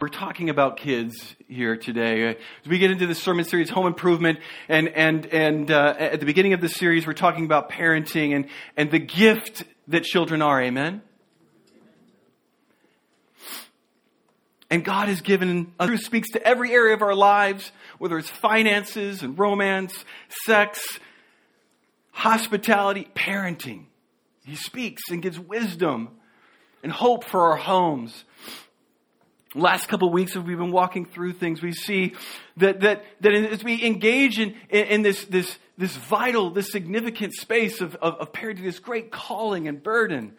We're talking about kids here today. As we get into this sermon series, Home Improvement, and, and, and uh, at the beginning of this series, we're talking about parenting and, and the gift that children are. Amen? And God has given us, who speaks to every area of our lives, whether it's finances and romance, sex, hospitality, parenting. He speaks and gives wisdom and hope for our homes last couple of weeks as we've been walking through things, we see that, that, that as we engage in, in, in this, this, this vital, this significant space of, of, of parenting, this great calling and burden,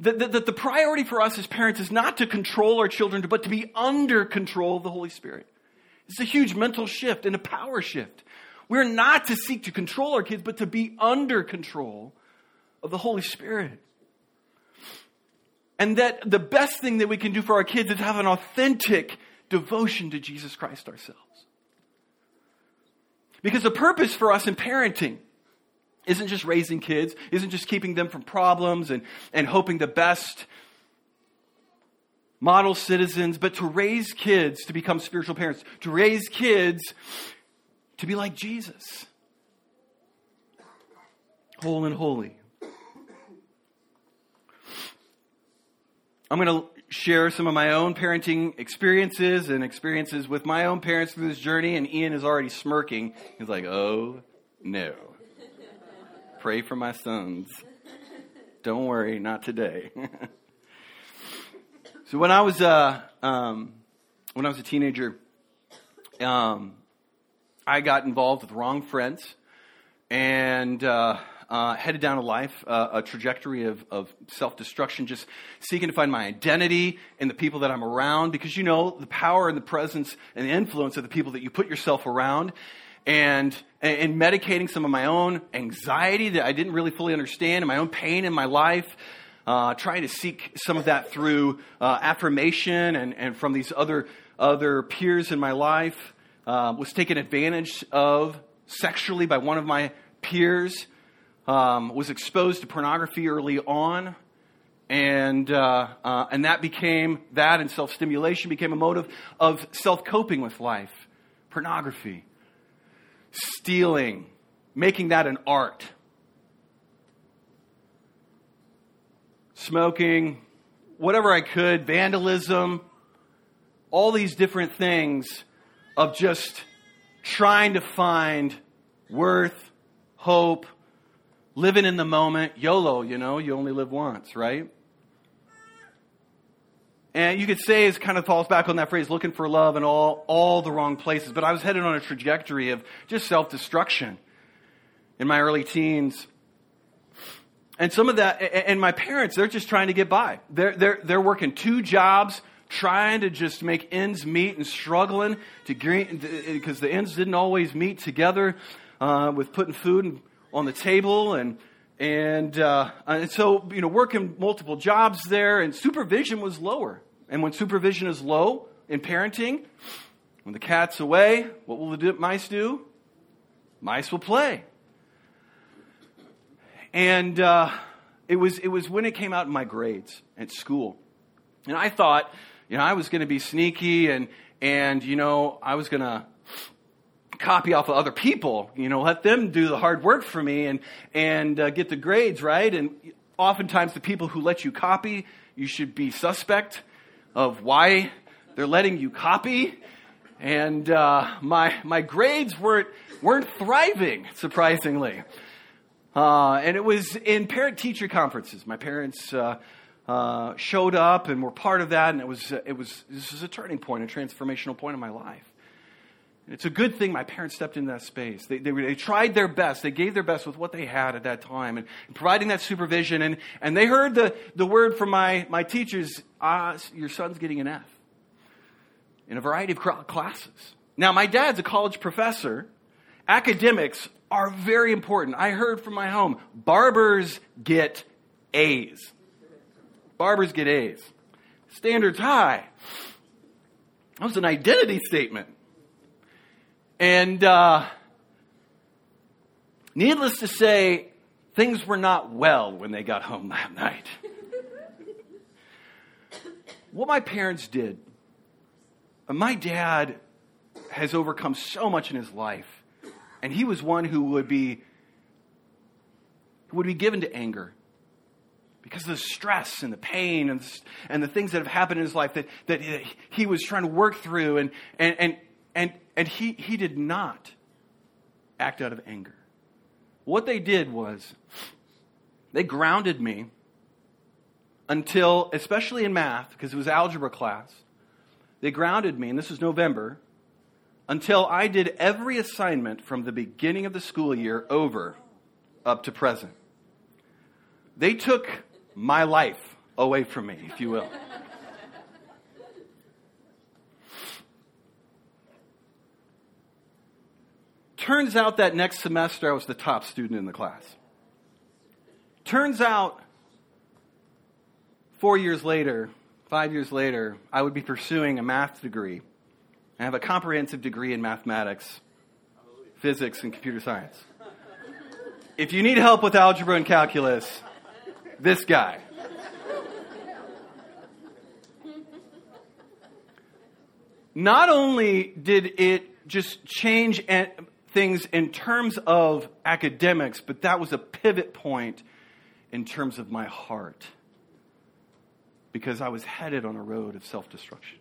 that, that, that the priority for us as parents is not to control our children, but to be under control of the Holy Spirit. It's a huge mental shift and a power shift. We're not to seek to control our kids, but to be under control of the Holy Spirit. And that the best thing that we can do for our kids is have an authentic devotion to Jesus Christ ourselves. Because the purpose for us in parenting isn't just raising kids, isn't just keeping them from problems and, and hoping the best model citizens, but to raise kids to become spiritual parents, to raise kids to be like Jesus. Whole and holy. I'm going to share some of my own parenting experiences and experiences with my own parents through this journey. And Ian is already smirking. He's like, oh, no. Pray for my sons. Don't worry, not today. so when I was uh, um, when I was a teenager, um, I got involved with wrong friends, and uh, uh, headed down a life, uh, a trajectory of, of self destruction, just seeking to find my identity in the people that I'm around, because you know the power and the presence and the influence of the people that you put yourself around. And, and medicating some of my own anxiety that I didn't really fully understand, and my own pain in my life, uh, trying to seek some of that through uh, affirmation and, and from these other, other peers in my life, uh, was taken advantage of sexually by one of my peers um, was exposed to pornography early on, and uh, uh, and that became that and self stimulation became a motive of self coping with life. Pornography, stealing, making that an art, smoking, whatever I could, vandalism, all these different things of just trying to find worth, hope, living in the moment, YOLO, you know, you only live once, right? And you could say it kind of falls back on that phrase, looking for love in all, all the wrong places. But I was headed on a trajectory of just self destruction in my early teens. And some of that, and my parents, they're just trying to get by. They're, they're, they're working two jobs, trying to just make ends meet and struggling to because the ends didn't always meet together uh, with putting food and on the table and and, uh, and so you know working multiple jobs there and supervision was lower. And when supervision is low in parenting when the cat's away what will the mice do? Mice will play. And uh, it was it was when it came out in my grades at school. And i thought you know i was going to be sneaky and and you know i was going to copy off of other people. You know, let them do the hard work for me and and uh, get the grades right. And oftentimes, the people who let you copy, you should be suspect of why they're letting you copy. And uh, my my grades weren't weren't thriving, surprisingly. Uh, and it was in parent teacher conferences. My parents. Uh, uh, showed up and were part of that, and it was it was this was a turning point, a transformational point in my life. It's a good thing my parents stepped into that space. They, they, they, tried their best. They gave their best with what they had at that time and, and providing that supervision. And, and they heard the, the word from my, my teachers, ah, your son's getting an F in a variety of classes. Now, my dad's a college professor. Academics are very important. I heard from my home, barbers get A's. Barbers get A's. Standards high. That was an identity statement. And uh, needless to say, things were not well when they got home that night. what my parents did, my dad has overcome so much in his life. And he was one who would be, would be given to anger because of the stress and the pain and, and the things that have happened in his life that, that he was trying to work through. And, and, and, and, and he, he did not act out of anger. What they did was they grounded me until, especially in math, because it was algebra class, they grounded me, and this was November, until I did every assignment from the beginning of the school year over up to present. They took my life away from me, if you will. Turns out that next semester I was the top student in the class. Turns out, four years later, five years later, I would be pursuing a math degree. I have a comprehensive degree in mathematics, physics, and computer science. If you need help with algebra and calculus, this guy. Not only did it just change things in terms of academics, but that was a pivot point in terms of my heart because I was headed on a road of self destruction.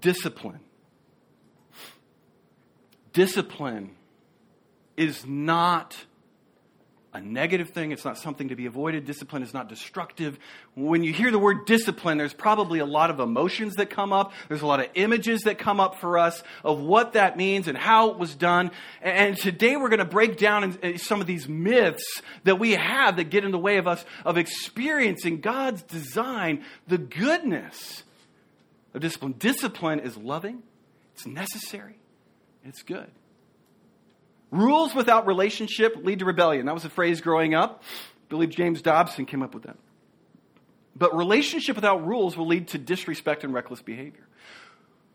Discipline. Discipline is not a negative thing. It's not something to be avoided. Discipline is not destructive. When you hear the word discipline, there's probably a lot of emotions that come up. There's a lot of images that come up for us of what that means and how it was done. And today we're going to break down some of these myths that we have that get in the way of us of experiencing God's design, the goodness of discipline. Discipline is loving, it's necessary, it's good. Rules without relationship lead to rebellion. That was a phrase growing up. I believe James Dobson came up with that. But relationship without rules will lead to disrespect and reckless behavior.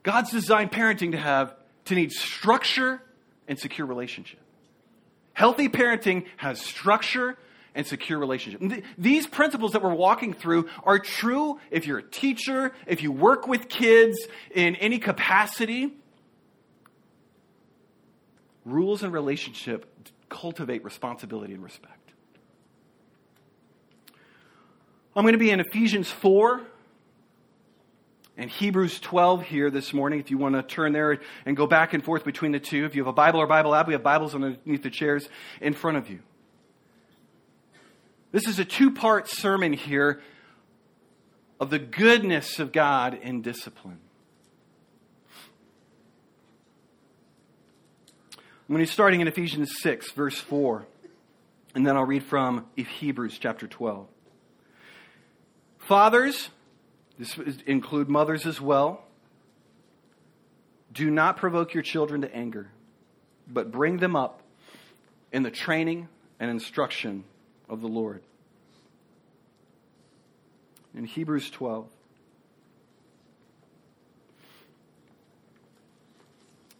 God's designed parenting to have to need structure and secure relationship. Healthy parenting has structure and secure relationship. These principles that we're walking through are true if you're a teacher, if you work with kids in any capacity. Rules and relationship cultivate responsibility and respect. I'm going to be in Ephesians 4 and Hebrews 12 here this morning. If you want to turn there and go back and forth between the two, if you have a Bible or Bible app, we have Bibles underneath the chairs in front of you. This is a two part sermon here of the goodness of God in discipline. I'm going to be starting in Ephesians 6, verse 4, and then I'll read from Hebrews chapter 12. Fathers, this include mothers as well, do not provoke your children to anger, but bring them up in the training and instruction of the Lord. In Hebrews 12,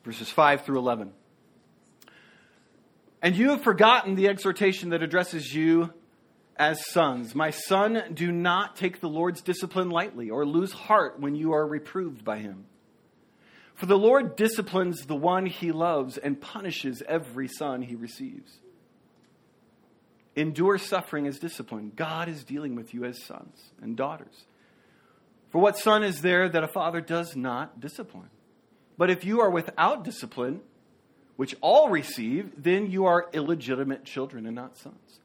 verses 5 through 11. And you have forgotten the exhortation that addresses you as sons. My son, do not take the Lord's discipline lightly or lose heart when you are reproved by him. For the Lord disciplines the one he loves and punishes every son he receives. Endure suffering as discipline. God is dealing with you as sons and daughters. For what son is there that a father does not discipline? But if you are without discipline, which all receive, then you are illegitimate children and not sons.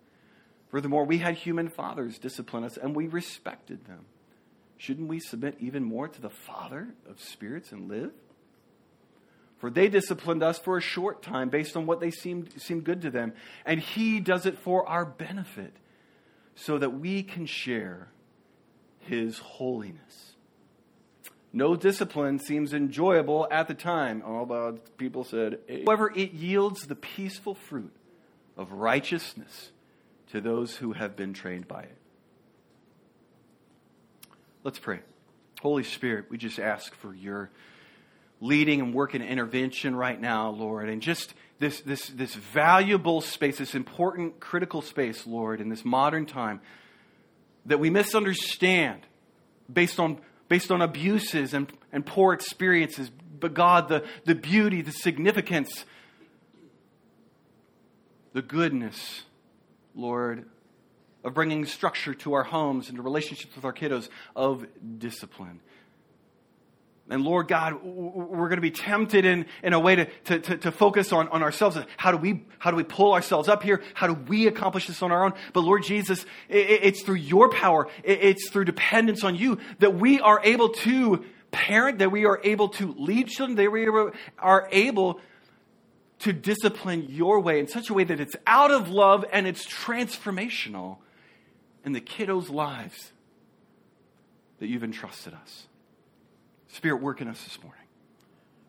Furthermore, we had human fathers discipline us, and we respected them. Shouldn't we submit even more to the Father of spirits and live? For they disciplined us for a short time based on what they seemed, seemed good to them, and He does it for our benefit, so that we can share His holiness. No discipline seems enjoyable at the time, although people said, eh. however, it yields the peaceful fruit of righteousness to those who have been trained by it. Let's pray. Holy Spirit, we just ask for your leading and work and intervention right now, Lord, and just this, this, this valuable space, this important, critical space, Lord, in this modern time that we misunderstand based on, based on abuses and, and poor experiences. But God, the, the beauty, the significance, the goodness, Lord, of bringing structure to our homes and to relationships with our kiddos, of discipline. And Lord God, we're going to be tempted in, in a way to, to, to, focus on, on ourselves. How do, we, how do we pull ourselves up here? How do we accomplish this on our own? But Lord Jesus, it, it's through your power, it, it's through dependence on you that we are able to parent, that we are able to lead children, that we are able to discipline your way in such a way that it's out of love and it's transformational in the kiddos' lives that you've entrusted us. Spirit, work in us this morning.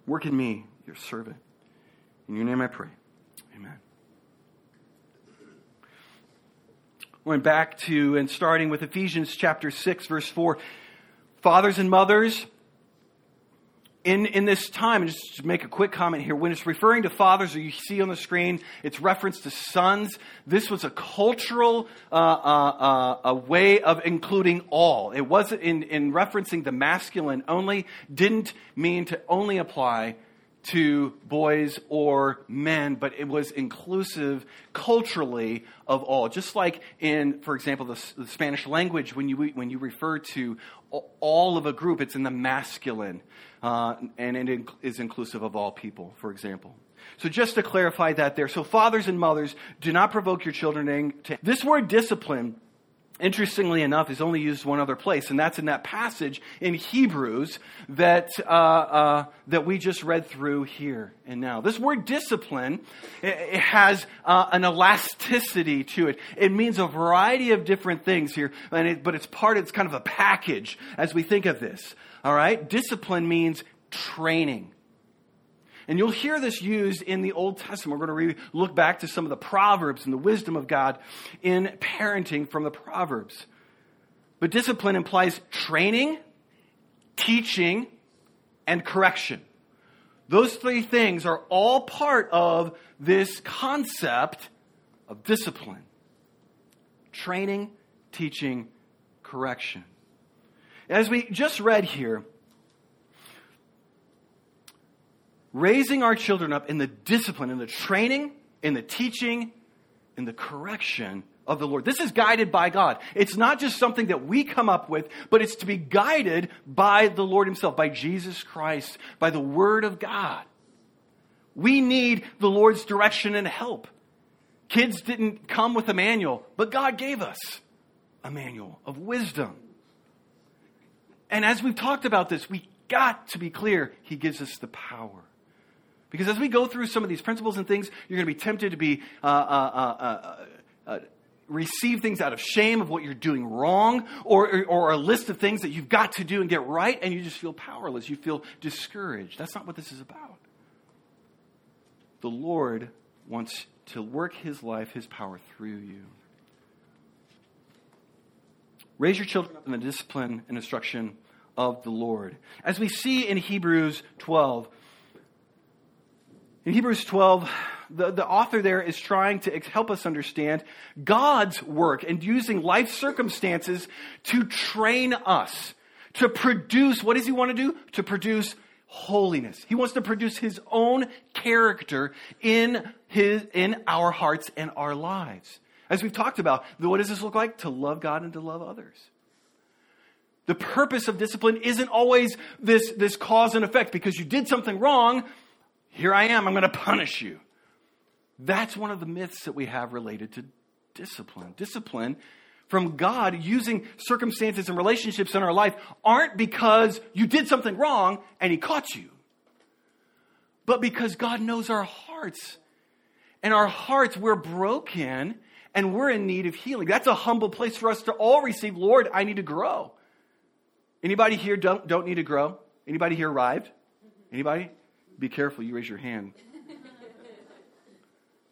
Work in me, your servant. In your name I pray. Amen. Going back to and starting with Ephesians chapter 6, verse 4. Fathers and mothers, in, in this time, just to make a quick comment here, when it's referring to fathers, or you see on the screen, it's reference to sons. This was a cultural uh, uh, uh, way of including all. It wasn't in, in referencing the masculine only, didn't mean to only apply to boys or men, but it was inclusive culturally of all. Just like in, for example, the, the, Spanish language, when you, when you refer to all of a group, it's in the masculine, uh, and it is inclusive of all people, for example. So just to clarify that there. So fathers and mothers, do not provoke your children to. This word discipline interestingly enough, is only used one other place, and that's in that passage in Hebrews that, uh, uh, that we just read through here and now. This word discipline, it, has uh, an elasticity to it. It means a variety of different things here, it, but it's part, it's kind of a package as we think of this. All right? Discipline means training. And you'll hear this used in the Old Testament. We're going to re- look back to some of the Proverbs and the wisdom of God in parenting from the Proverbs. But discipline implies training, teaching, and correction. Those three things are all part of this concept of discipline training, teaching, correction. As we just read here, raising our children up in the discipline, in the training, in the teaching, in the correction of the Lord. This is guided by God. It's not just something that we come up with, but it's to be guided by the Lord Himself, by Jesus Christ, by the Word of God. We need the Lord's direction and help. Kids didn't come with a manual, but God gave us a manual of wisdom. And as we've talked about this, we got to be clear, He gives us the power. Because as we go through some of these principles and things, you're going to be tempted to be uh, uh, uh, uh, uh receive things out of shame of what you're doing wrong, or, or, or a list of things that you've got to do and get right, and you just feel powerless. You feel discouraged. That's not what this is about. The Lord wants to work His life, His power through you. Raise your children up in the discipline and instruction of the Lord. As we see in Hebrews 12, in Hebrews 12, the, the author there is trying to help us understand God's work and using life circumstances to train us to produce what does he want to do? To produce holiness. He wants to produce his own character in his in our hearts and our lives. As we've talked about, what does this look like? To love God and to love others. The purpose of discipline isn't always this, this cause and effect because you did something wrong, here I am, I'm going to punish you. That's one of the myths that we have related to discipline. Discipline from God using circumstances and relationships in our life aren't because you did something wrong and He caught you, but because God knows our hearts. And our hearts, we're broken and we're in need of healing. That's a humble place for us to all receive. Lord, I need to grow. Anybody here don't, don't need to grow? Anybody here arrived? Anybody? Be careful, you raise your hand.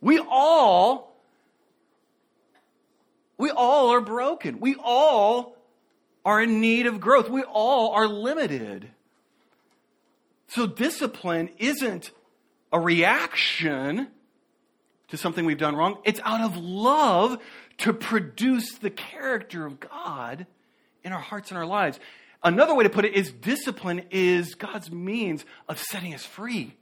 we all, we all are broken. We all are in need of growth. We all are limited. So discipline isn't a reaction to something we've done wrong. It's out of love to produce the character of God in our hearts and our lives. Another way to put it is discipline is God's means of setting us free.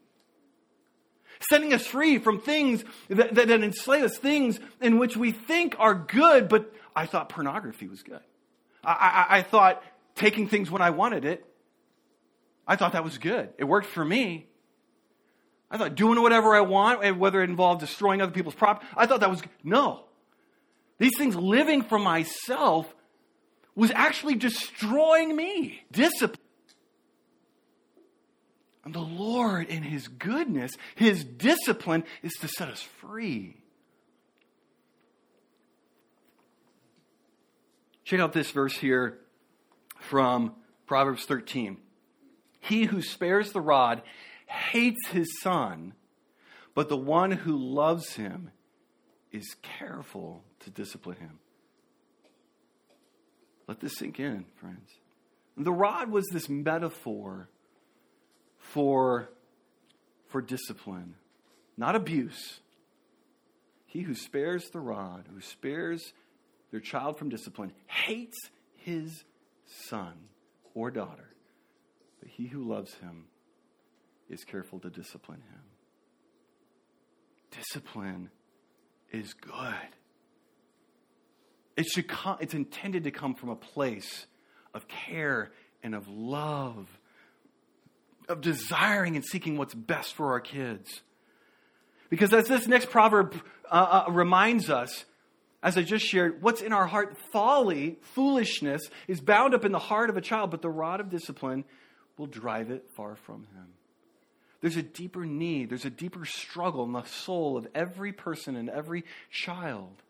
Setting us free from things that, that, that enslave us, things in which we think are good, but I thought pornography was good. I, I, I thought taking things when I wanted it, I thought that was good. It worked for me. I thought doing whatever I want, eh, whether it involved destroying other people's property, I thought that was no. These things living for myself was actually destroying me. Discipline. And the Lord, in His goodness, His discipline is to set us free. Check out this verse here from Proverbs 13. He who spares the rod hates his son, but the one who loves him is careful to discipline him. Let this sink in, friends. The rod was this metaphor for, for discipline, not abuse. He who spares the rod, who spares their child from discipline, hates his son or daughter. But he who loves him is careful to discipline him. Discipline is good. It should come, it's intended to come from a place of care and of love, of desiring and seeking what's best for our kids. Because as this next proverb uh, uh, reminds us, as I just shared, what's in our heart, folly, foolishness, is bound up in the heart of a child, but the rod of discipline will drive it far from him. There's a deeper need, there's a deeper struggle in the soul of every person and every child.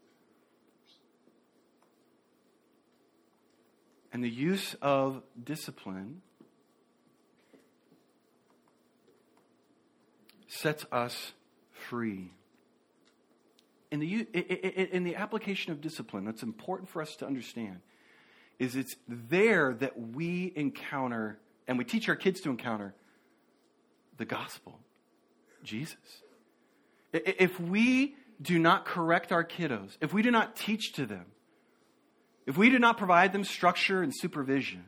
And the use of discipline sets us free. In the, in the application of discipline, that's important for us to understand, is it's there that we encounter, and we teach our kids to encounter, the gospel, Jesus. If we do not correct our kiddos, if we do not teach to them, if we do not provide them structure and supervision,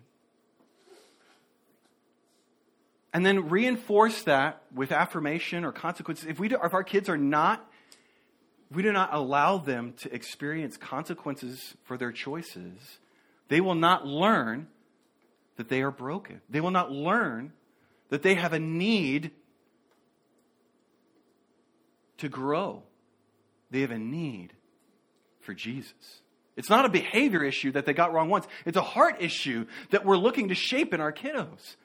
and then reinforce that with affirmation or consequences, if, we do, if our kids are not, we do not allow them to experience consequences for their choices, they will not learn that they are broken. They will not learn that they have a need to grow. They have a need for Jesus. It's not a behavior issue that they got wrong once. It's a heart issue that we're looking to shape in our kiddos.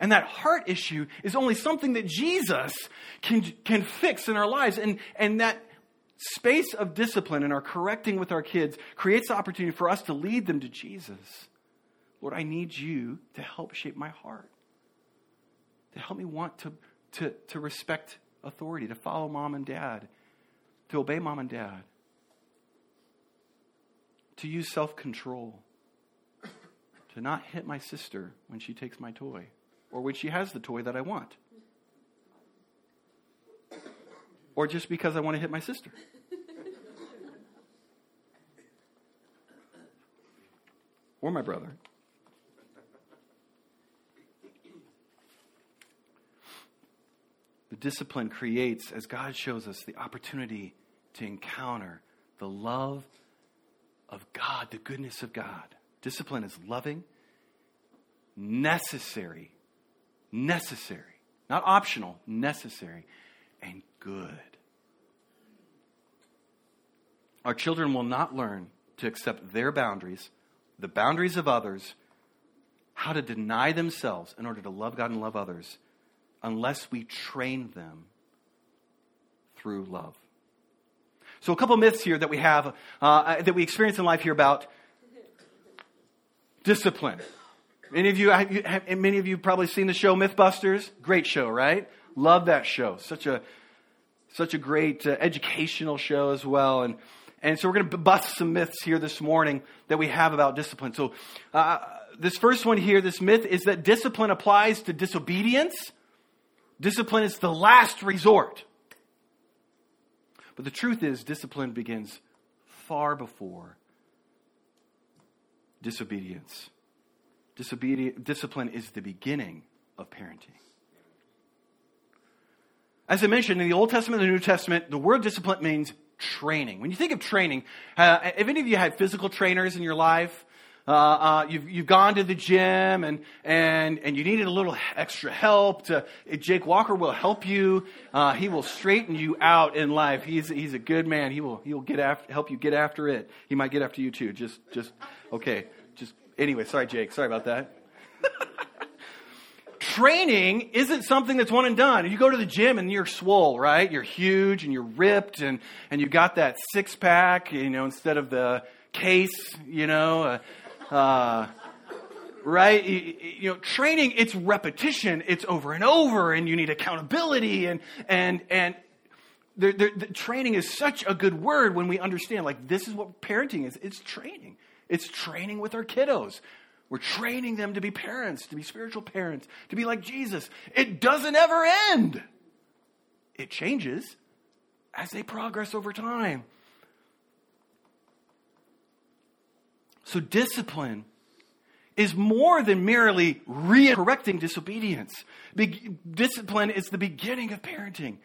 And that heart issue is only something that Jesus can, can fix in our lives. And, and that space of discipline and our correcting with our kids creates the opportunity for us to lead them to Jesus. Lord, I need you to help shape my heart to help me want to, to, to respect authority, to follow mom and dad, to obey mom and dad, to use self control, to not hit my sister when she takes my toy or when she has the toy that I want, or just because I want to hit my sister. or my brother. The discipline creates, as God shows us, the opportunity to encounter the love of God, the goodness of God. Discipline is loving, necessary, necessary, not optional, necessary, and good. Our children will not learn to accept their boundaries, the boundaries of others, how to deny themselves in order to love God and love others unless we train them through love. So, a couple myths here that we have, uh, that we experience in life here about discipline. Many of you, have, many of you probably seen the show MythBusters. Great show, right? Love that show. Such a, such a great uh, educational show as well. And, and so we're going to bust some myths here this morning that we have about discipline. So, uh, this first one here, this myth is that discipline applies to disobedience Discipline is the last resort. But the truth is, discipline begins far before disobedience. Disobedi- discipline is the beginning of parenting. As I mentioned, in the Old Testament and the New Testament, the word discipline means training. When you think of training, uh, have any of you had physical trainers in your life? Uh, uh, you've, you've gone to the gym and, and, and you needed a little extra help. To, Jake Walker will help you. Uh, he will straighten you out in life. He's, he's a good man. He will, he will get after, help you get after it. He might get after you too. Just, just, okay. Just, anyway, sorry, Jake. Sorry about that. training isn't something that's one and done. You go to the gym and you're swole, right? You're huge and you're ripped and, and you got that six pack, you know, instead of the case, you know. Uh, uh, right? You, you, know, training, it's repetition, it's over and over, and you need accountability, and, and, and the, the, the training is such a good word when we understand, like, this is what parenting is. It's training. It's training with our kiddos. We're training them to be parents, to be spiritual parents, to be like Jesus. It doesn't ever end. It changes as they progress over time. So, discipline is more than merely re correcting disobedience. Be- discipline is the beginning of parenting,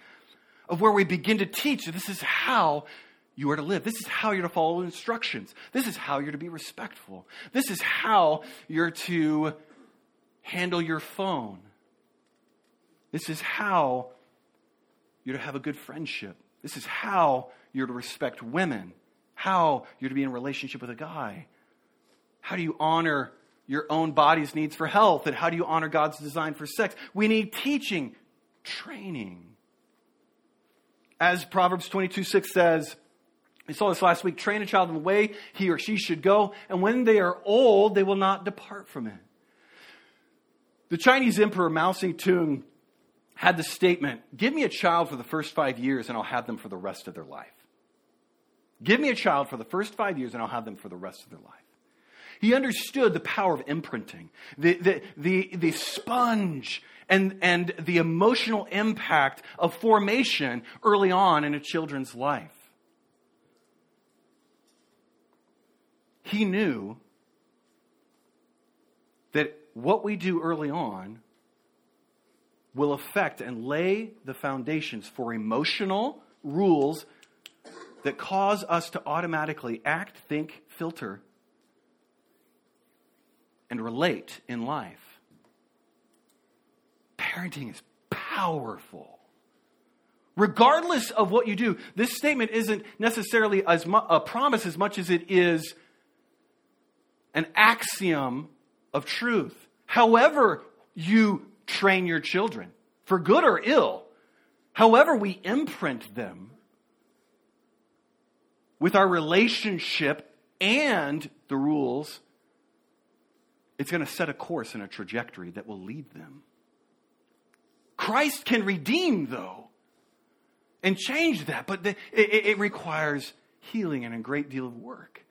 of where we begin to teach this is how you are to live. This is how you're to follow instructions. This is how you're to be respectful. This is how you're to handle your phone. This is how you're to have a good friendship. This is how you're to respect women, how you're to be in a relationship with a guy. How do you honor your own body's needs for health? And how do you honor God's design for sex? We need teaching, training. As Proverbs 22 6 says, we saw this last week train a child in the way he or she should go, and when they are old, they will not depart from it. The Chinese Emperor Mao Zedong had the statement Give me a child for the first five years, and I'll have them for the rest of their life. Give me a child for the first five years, and I'll have them for the rest of their life. He understood the power of imprinting, the, the, the, the sponge and, and the emotional impact of formation early on in a children's life. He knew that what we do early on will affect and lay the foundations for emotional rules that cause us to automatically act, think, filter, and relate in life. Parenting is powerful. Regardless of what you do, this statement isn't necessarily as mu- a promise as much as it is an axiom of truth. However, you train your children, for good or ill, however, we imprint them with our relationship and the rules it's going to set a course and a trajectory that will lead them. Christ can redeem, though, and change that, but the, it, it requires healing and a great deal of work.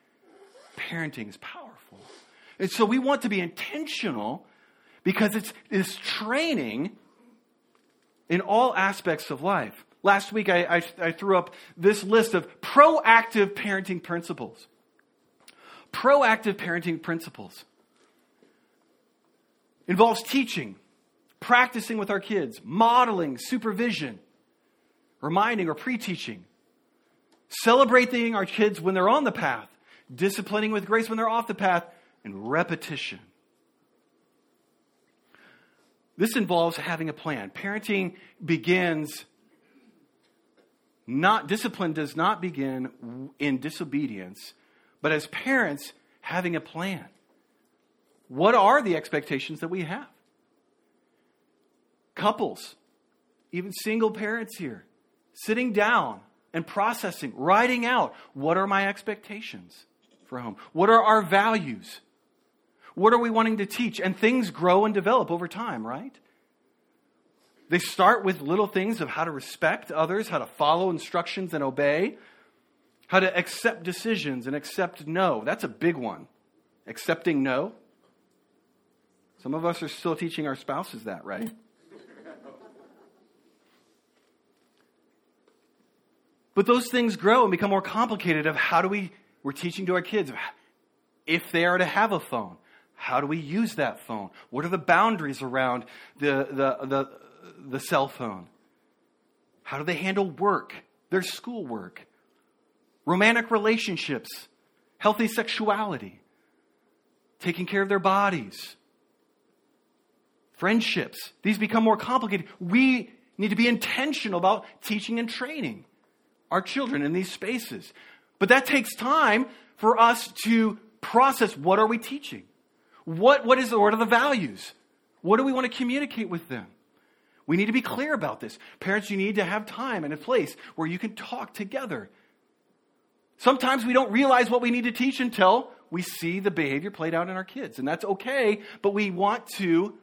Parenting is powerful. And so we want to be intentional because it's this training in all aspects of life. Last week, I, I, I, threw up this list of proactive parenting principles. Proactive parenting principles involves teaching, practicing with our kids, modeling, supervision, reminding or pre teaching, celebrating our kids when they're on the path, disciplining with grace when they're off the path, and repetition. This involves having a plan. Parenting begins not, discipline does not begin in disobedience, but as parents, having a plan. What are the expectations that we have? Couples, even single parents here, sitting down and processing, writing out what are my expectations for home? What are our values? What are we wanting to teach? And things grow and develop over time, right? They start with little things of how to respect others, how to follow instructions and obey, how to accept decisions and accept no. That's a big one. Accepting no. Some of us are still teaching our spouses that, right? But those things grow and become more complicated of how do we, we're teaching to our kids if they are to have a phone. How do we use that phone? What are the boundaries around the, the, the, the cell phone? How do they handle work, their schoolwork, romantic relationships, healthy sexuality, taking care of their bodies, friendships? These become more complicated. We need to be intentional about teaching and training our children in these spaces. But that takes time for us to process what are we teaching? What, what, is the, what are the values? What do we want to communicate with them? We need to be clear about this. Parents, you need to have time and a place where you can talk together. Sometimes we don't realize what we need to teach until we see the behavior played out in our kids. And that's okay, but we want to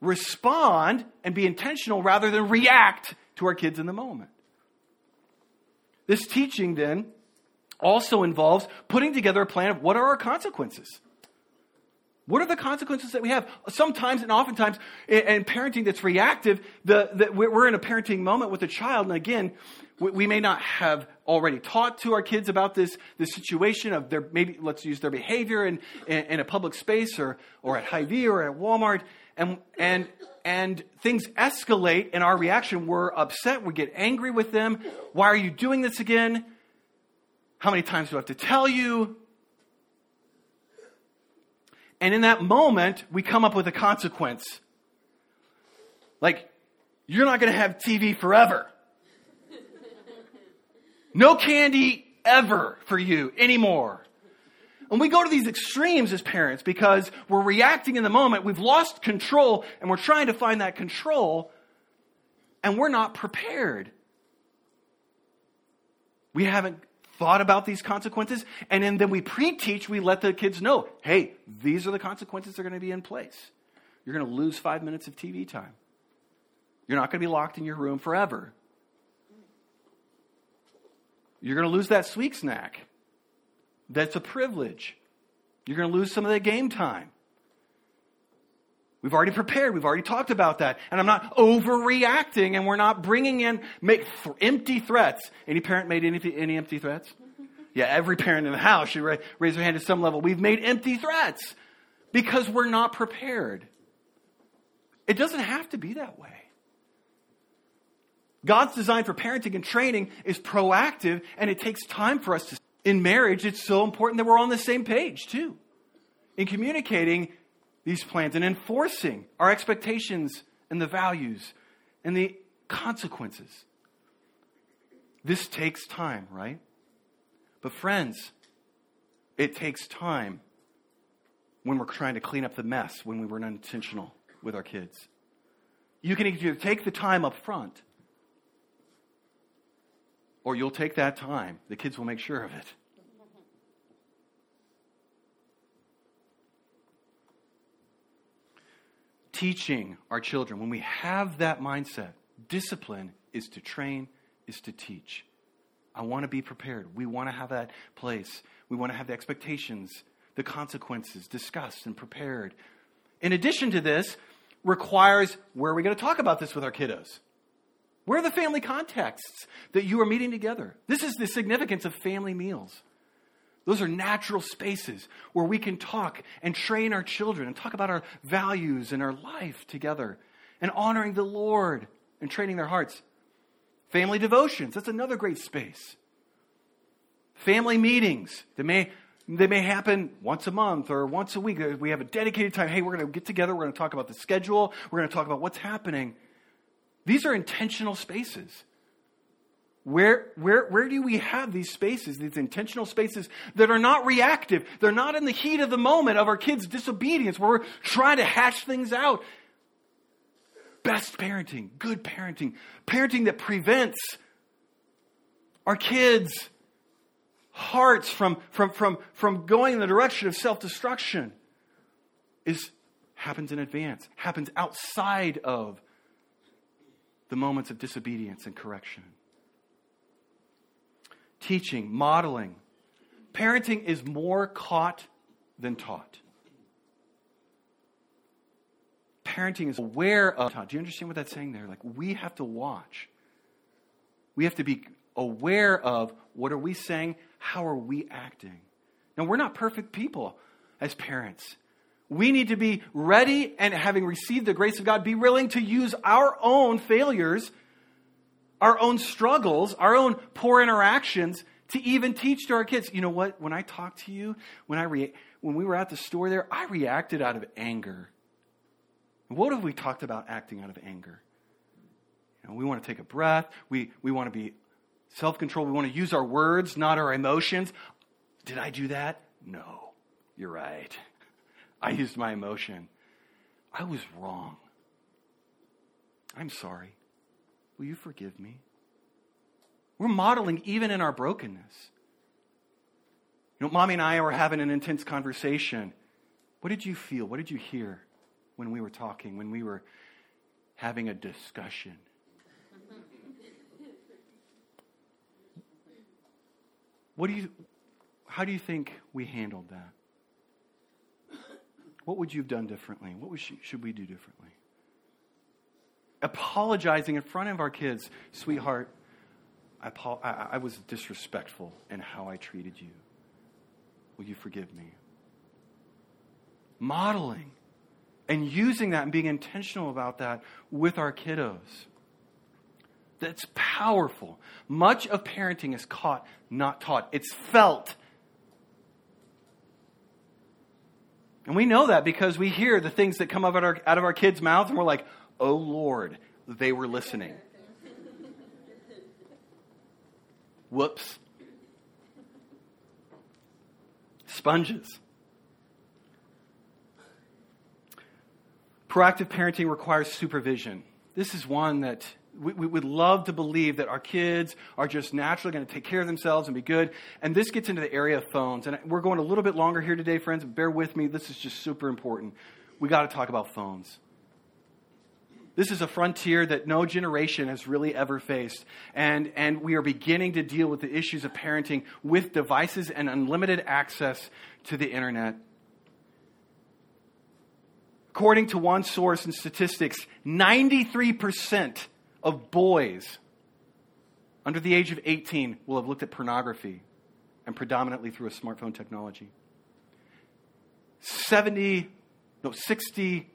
respond and be intentional rather than react to our kids in the moment. This teaching then also involves putting together a plan of what are our consequences. What are the consequences that we have? Sometimes and oftentimes in parenting that's reactive, the, the, we're in a parenting moment with a child, and again, we, we, may not have already taught to our kids about this, this situation of their, maybe let's use their behavior in, in, in a public space or, or at Hy-Vee or at Walmart, and, and, and things escalate and our reaction. We're upset, we get angry with them. Why are you doing this again? How many times do I have to tell you? And in that moment, we come up with a consequence. Like, you're not going to have TV forever. No candy ever for you anymore. And we go to these extremes as parents because we're reacting in the moment. We've lost control and we're trying to find that control and we're not prepared. We haven't thought about these consequences, and then, we pre teach, we let the kids know hey, these are the consequences that are going to be in place. You're going to lose five minutes of TV time. You're not going to be locked in your room forever. You're going to lose that sweet snack. That's a privilege. You're going to lose some of that game time. We've already prepared. We've already talked about that. And I'm not overreacting and we're not bringing in make th- empty threats. Any parent made any, any empty threats? Yeah, every parent in the house should ra- raise their hand to some level. We've made empty threats because we're not prepared. It doesn't have to be that way. God's design for parenting and training is proactive and it takes time for us to. In marriage, it's so important that we're on the same page too. In communicating, these plans and enforcing our expectations and the values and the consequences. This takes time, right? But, friends, it takes time when we're trying to clean up the mess when we were unintentional with our kids. You can either take the time up front, or you'll take that time. The kids will make sure of it. teaching our children, when we have that mindset, discipline is to train, is to teach. I want to be prepared. We want to have that place. We want to have the expectations, the consequences discussed and prepared. In addition to this, requires where are we going to talk about this with our kiddos? Where are the family contexts that you are meeting together? This is the significance of family meals. Those are natural spaces where we can talk and train our children and talk about our values and our life together and honoring the Lord and training their hearts. Family devotions, that's another great space. Family meetings, they may, they may happen once a month or once a week. We have a dedicated time. Hey, we're going to get together. We're going to talk about the schedule. We're going to talk about what's happening. These are intentional spaces. Where, where, where do we have these spaces, these intentional spaces that are not reactive? They're not in the heat of the moment of our kids' disobedience where we're trying to hash things out. Best parenting, good parenting, parenting that prevents our kids' hearts from, from, from, from going in the direction of self destruction is happens in advance, happens outside of the moments of disobedience and correction teaching, modeling. Parenting is more caught than taught. Parenting is aware of. Do you understand what that's saying there? Like, we have to watch. We have to be aware of what are we saying? How are we acting? Now, we're not perfect people as parents. We need to be ready and having received the grace of God, be willing to use our own failures, our own struggles, our own poor interactions to even teach to our kids. You know what? When I talked to you, when I re- when we were at the store there, I reacted out of anger. What have we talked about acting out of anger? You know, we want to take a breath. We, we want to be self controlled. We want to use our words, not our emotions. Did I do that? No. You're right. I used my emotion. I was wrong. I'm sorry. Will you forgive me? We're modeling even in our brokenness. You know, mommy and I were having an intense conversation. What did you feel? What did you hear when we were talking, when we were having a discussion? What do you, how do you think we handled that? What would you have done differently? What should we do differently? Apologizing in front of our kids, sweetheart, I, I, I was disrespectful in how I treated you. Will you forgive me? Modeling and using that and being intentional about that with our kiddos. That's powerful. Much of parenting is caught, not taught. It's felt. And we know that because we hear the things that come out of our, out of our kids' mouths and we're like, oh Lord, they were listening. Whoops. Sponges. Proactive parenting requires supervision. This is one that we, we, would love to believe that our kids are just naturally going to take care of themselves and be good. And this gets into the area of phones. And we're going a little bit longer here today, friends. Bear with me. This is just super important. We got to talk about phones. This is a frontier that no generation has really ever faced. And, and we are beginning to deal with the issues of parenting with devices and unlimited access to the internet. According to one source in statistics, 93% of boys under the age of 18 will have looked at pornography and predominantly through a smartphone technology. 70, no, 62%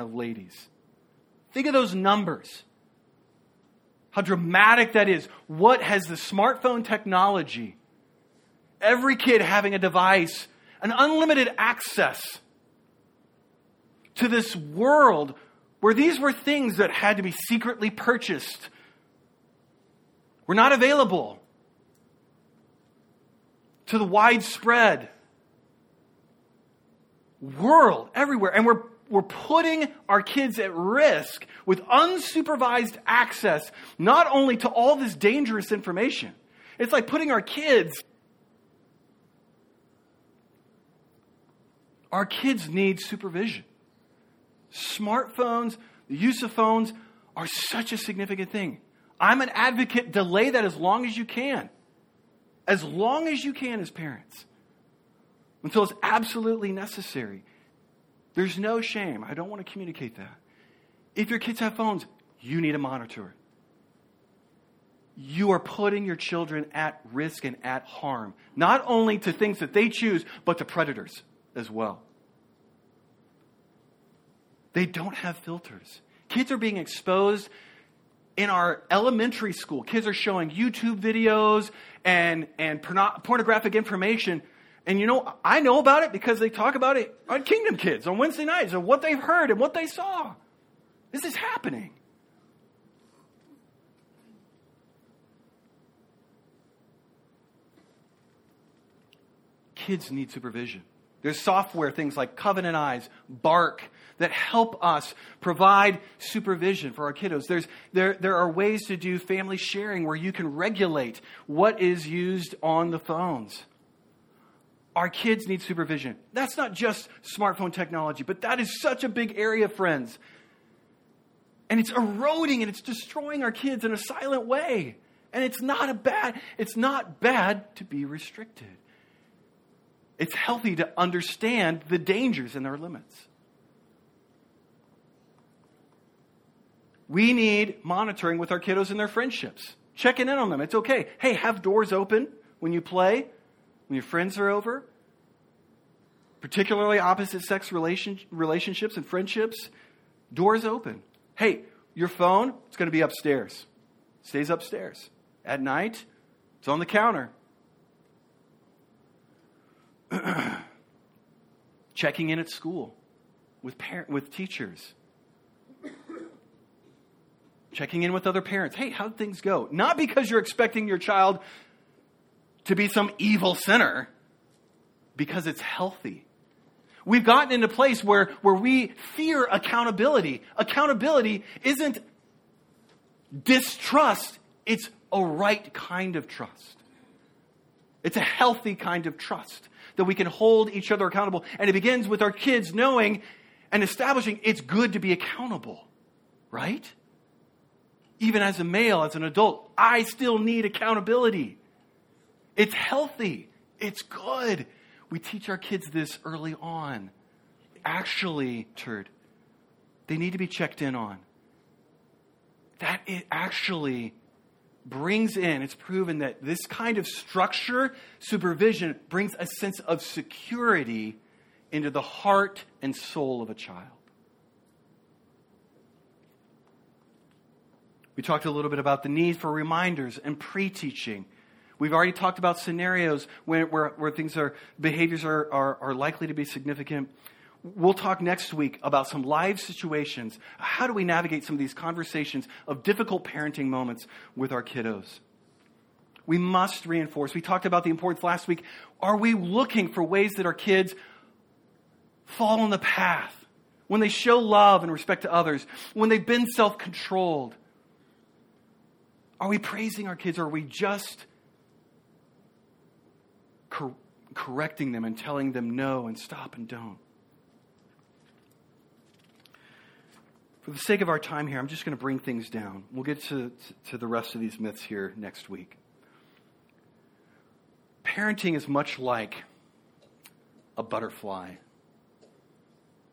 of ladies Think of those numbers. How dramatic that is. What has the smartphone technology, every kid having a device, an unlimited access to this world where these were things that had to be secretly purchased, were not available to the widespread world everywhere. And we're we're putting our kids at risk with unsupervised access, not only to all this dangerous information, it's like putting our kids. Our kids need supervision. Smartphones, the use of phones are such a significant thing. I'm an advocate, delay that as long as you can. As long as you can as parents. Until it's absolutely necessary. There's no shame. I don't want to communicate that. If your kids have phones, you need to monitor it. You are putting your children at risk and at harm, not only to things that they choose, but to predators as well. They don't have filters. Kids are being exposed in our elementary school. Kids are showing YouTube videos and, and pornographic information and you know, I know about it because they talk about it on Kingdom Kids on Wednesday nights of what they've heard and what they saw. This is happening. Kids need supervision. There's software, things like Covenant Eyes, Bark, that help us provide supervision for our kiddos. There's, there, there are ways to do family sharing where you can regulate what is used on the phones. Our kids need supervision. That's not just smartphone technology, but that is such a big area, friends. And it's eroding and it's destroying our kids in a silent way. And it's not a bad, it's not bad to be restricted. It's healthy to understand the dangers and their limits. We need monitoring with our kiddos and their friendships. checking in on them. It's okay. Hey, have doors open when you play, when your friends are over, particularly opposite sex relation, relationships and friendships. Doors open. Hey, your phone, it's going to be upstairs. Stays upstairs. At night, it's on the counter. Checking in at school with, parent, with teachers. Checking in with other parents. Hey, how'd things go? Not because you're expecting your child to be some evil sinner, because it's healthy. We've gotten into a place where, where we fear accountability. Accountability isn't distrust, it's a right kind of trust. It's a healthy kind of trust that we can hold each other accountable. And it begins with our kids knowing and establishing it's good to be accountable, right? Even as a male, as an adult, I still need accountability. It's healthy, it's good. We teach our kids this early on. Actually, turd, they need to be checked in on. That it actually brings in, it's proven that this kind of structure, supervision, brings a sense of security into the heart and soul of a child. We talked a little bit about the need for reminders and pre teaching. We've already talked about scenarios where, where, where things are, behaviors are, are, are likely to be significant. We'll talk next week about some live situations. How do we navigate some of these conversations of difficult parenting moments with our kiddos? We must reinforce. We talked about the importance last week. Are we looking for ways that our kids fall on the path? When they show love and respect to others, when they've been self controlled? Are we praising our kids or are we just cor- correcting them and telling them no and stop and don't? For the sake of our time here, I'm just going to bring things down. We'll get to, to the rest of these myths here next week. Parenting is much like a butterfly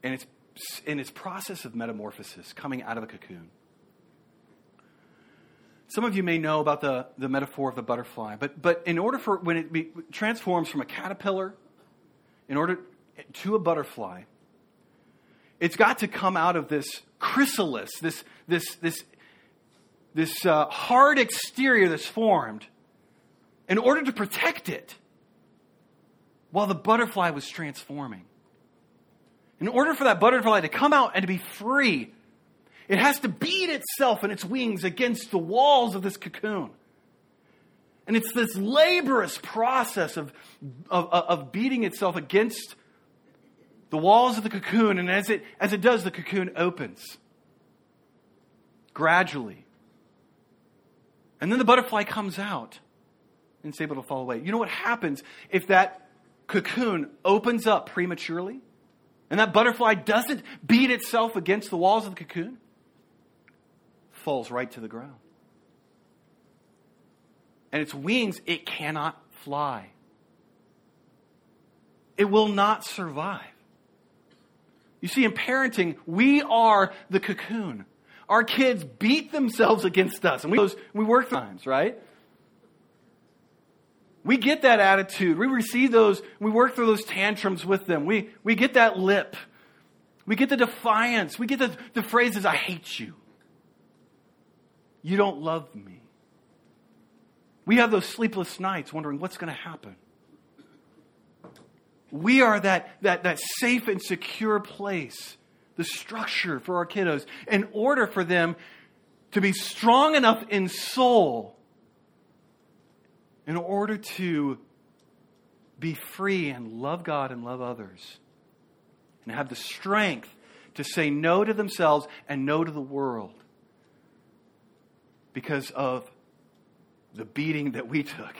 and its, in its process of metamorphosis, coming out of a cocoon. Some of you may know about the, the metaphor of the butterfly, but, but in order for when it be, transforms from a caterpillar in order to a butterfly, it's got to come out of this chrysalis, this, this, this, this uh, hard exterior that's formed, in order to protect it while the butterfly was transforming. In order for that butterfly to come out and to be free, it has to beat itself and its wings against the walls of this cocoon. And it's this laborious process of, of, of beating itself against the walls of the cocoon, and as it, as it does, the cocoon opens gradually. And then the butterfly comes out and it's able to fall away. You know what happens if that cocoon opens up prematurely and that butterfly doesn't beat itself against the walls of the cocoon? Falls right to the ground. And its wings, it cannot fly. It will not survive. You see, in parenting, we are the cocoon. Our kids beat themselves against us, and we, we work times, right? We get that attitude. We receive those, we work through those tantrums with them. We, we get that lip. We get the defiance. We get the, the phrases, I hate you. You don't love me. We have those sleepless nights wondering what's going to happen. We are that, that, that safe and secure place, the structure for our kiddos, in order for them to be strong enough in soul, in order to be free and love God and love others, and have the strength to say no to themselves and no to the world because of the beating that we took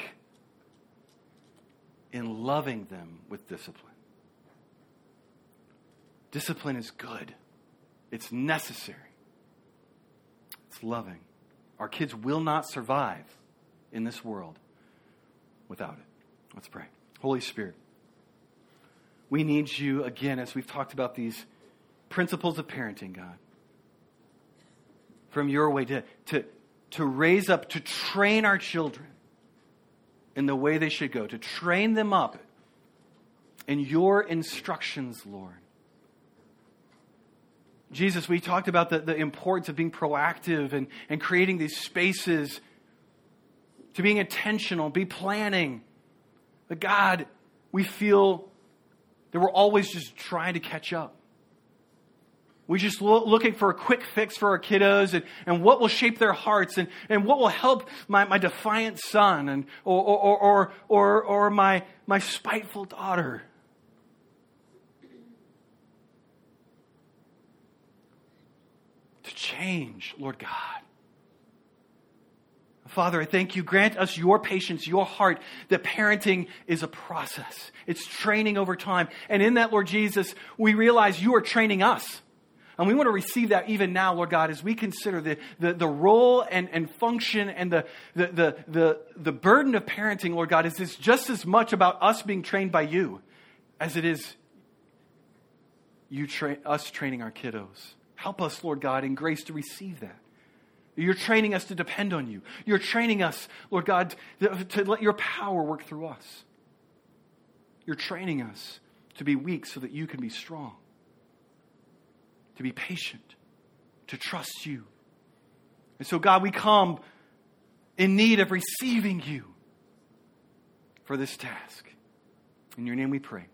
in loving them with discipline. Discipline is good, it's necessary, it's loving. Our kids will not survive in this world without it. Let's pray. Holy Spirit, we need you again as we've talked about these principles of parenting, God. From your way to, to, to raise up, to train our children in the way they should go, to train them up in your instructions, Lord. Jesus, we talked about the, the importance of being proactive and, and creating these spaces to being intentional, be planning. But God, we feel that we're always just trying to catch up. We're just lo- looking for a quick fix for our kiddos and, and what will shape their hearts and, and what will help my, my defiant son and, or, or, or, or, or my, my spiteful daughter. To change, Lord God. Father, I thank you. Grant us your patience, your heart, that parenting is a process. It's training over time. And in that, Lord Jesus, we realize you are training us. And we want to receive that even now, Lord God, as we consider the, the, the role and, and function and the, the, the, the, the burden of parenting, Lord God, is this just as much about us being trained by you as it is you tra- us training our kiddos. Help us, Lord God, in grace to receive that. You're training us to depend on you. You're training us, Lord God, to let your power work through us. You're training us to be weak so that you can be strong to be patient, to trust you. And so, God, we come in need of receiving you for this task. In your name we pray.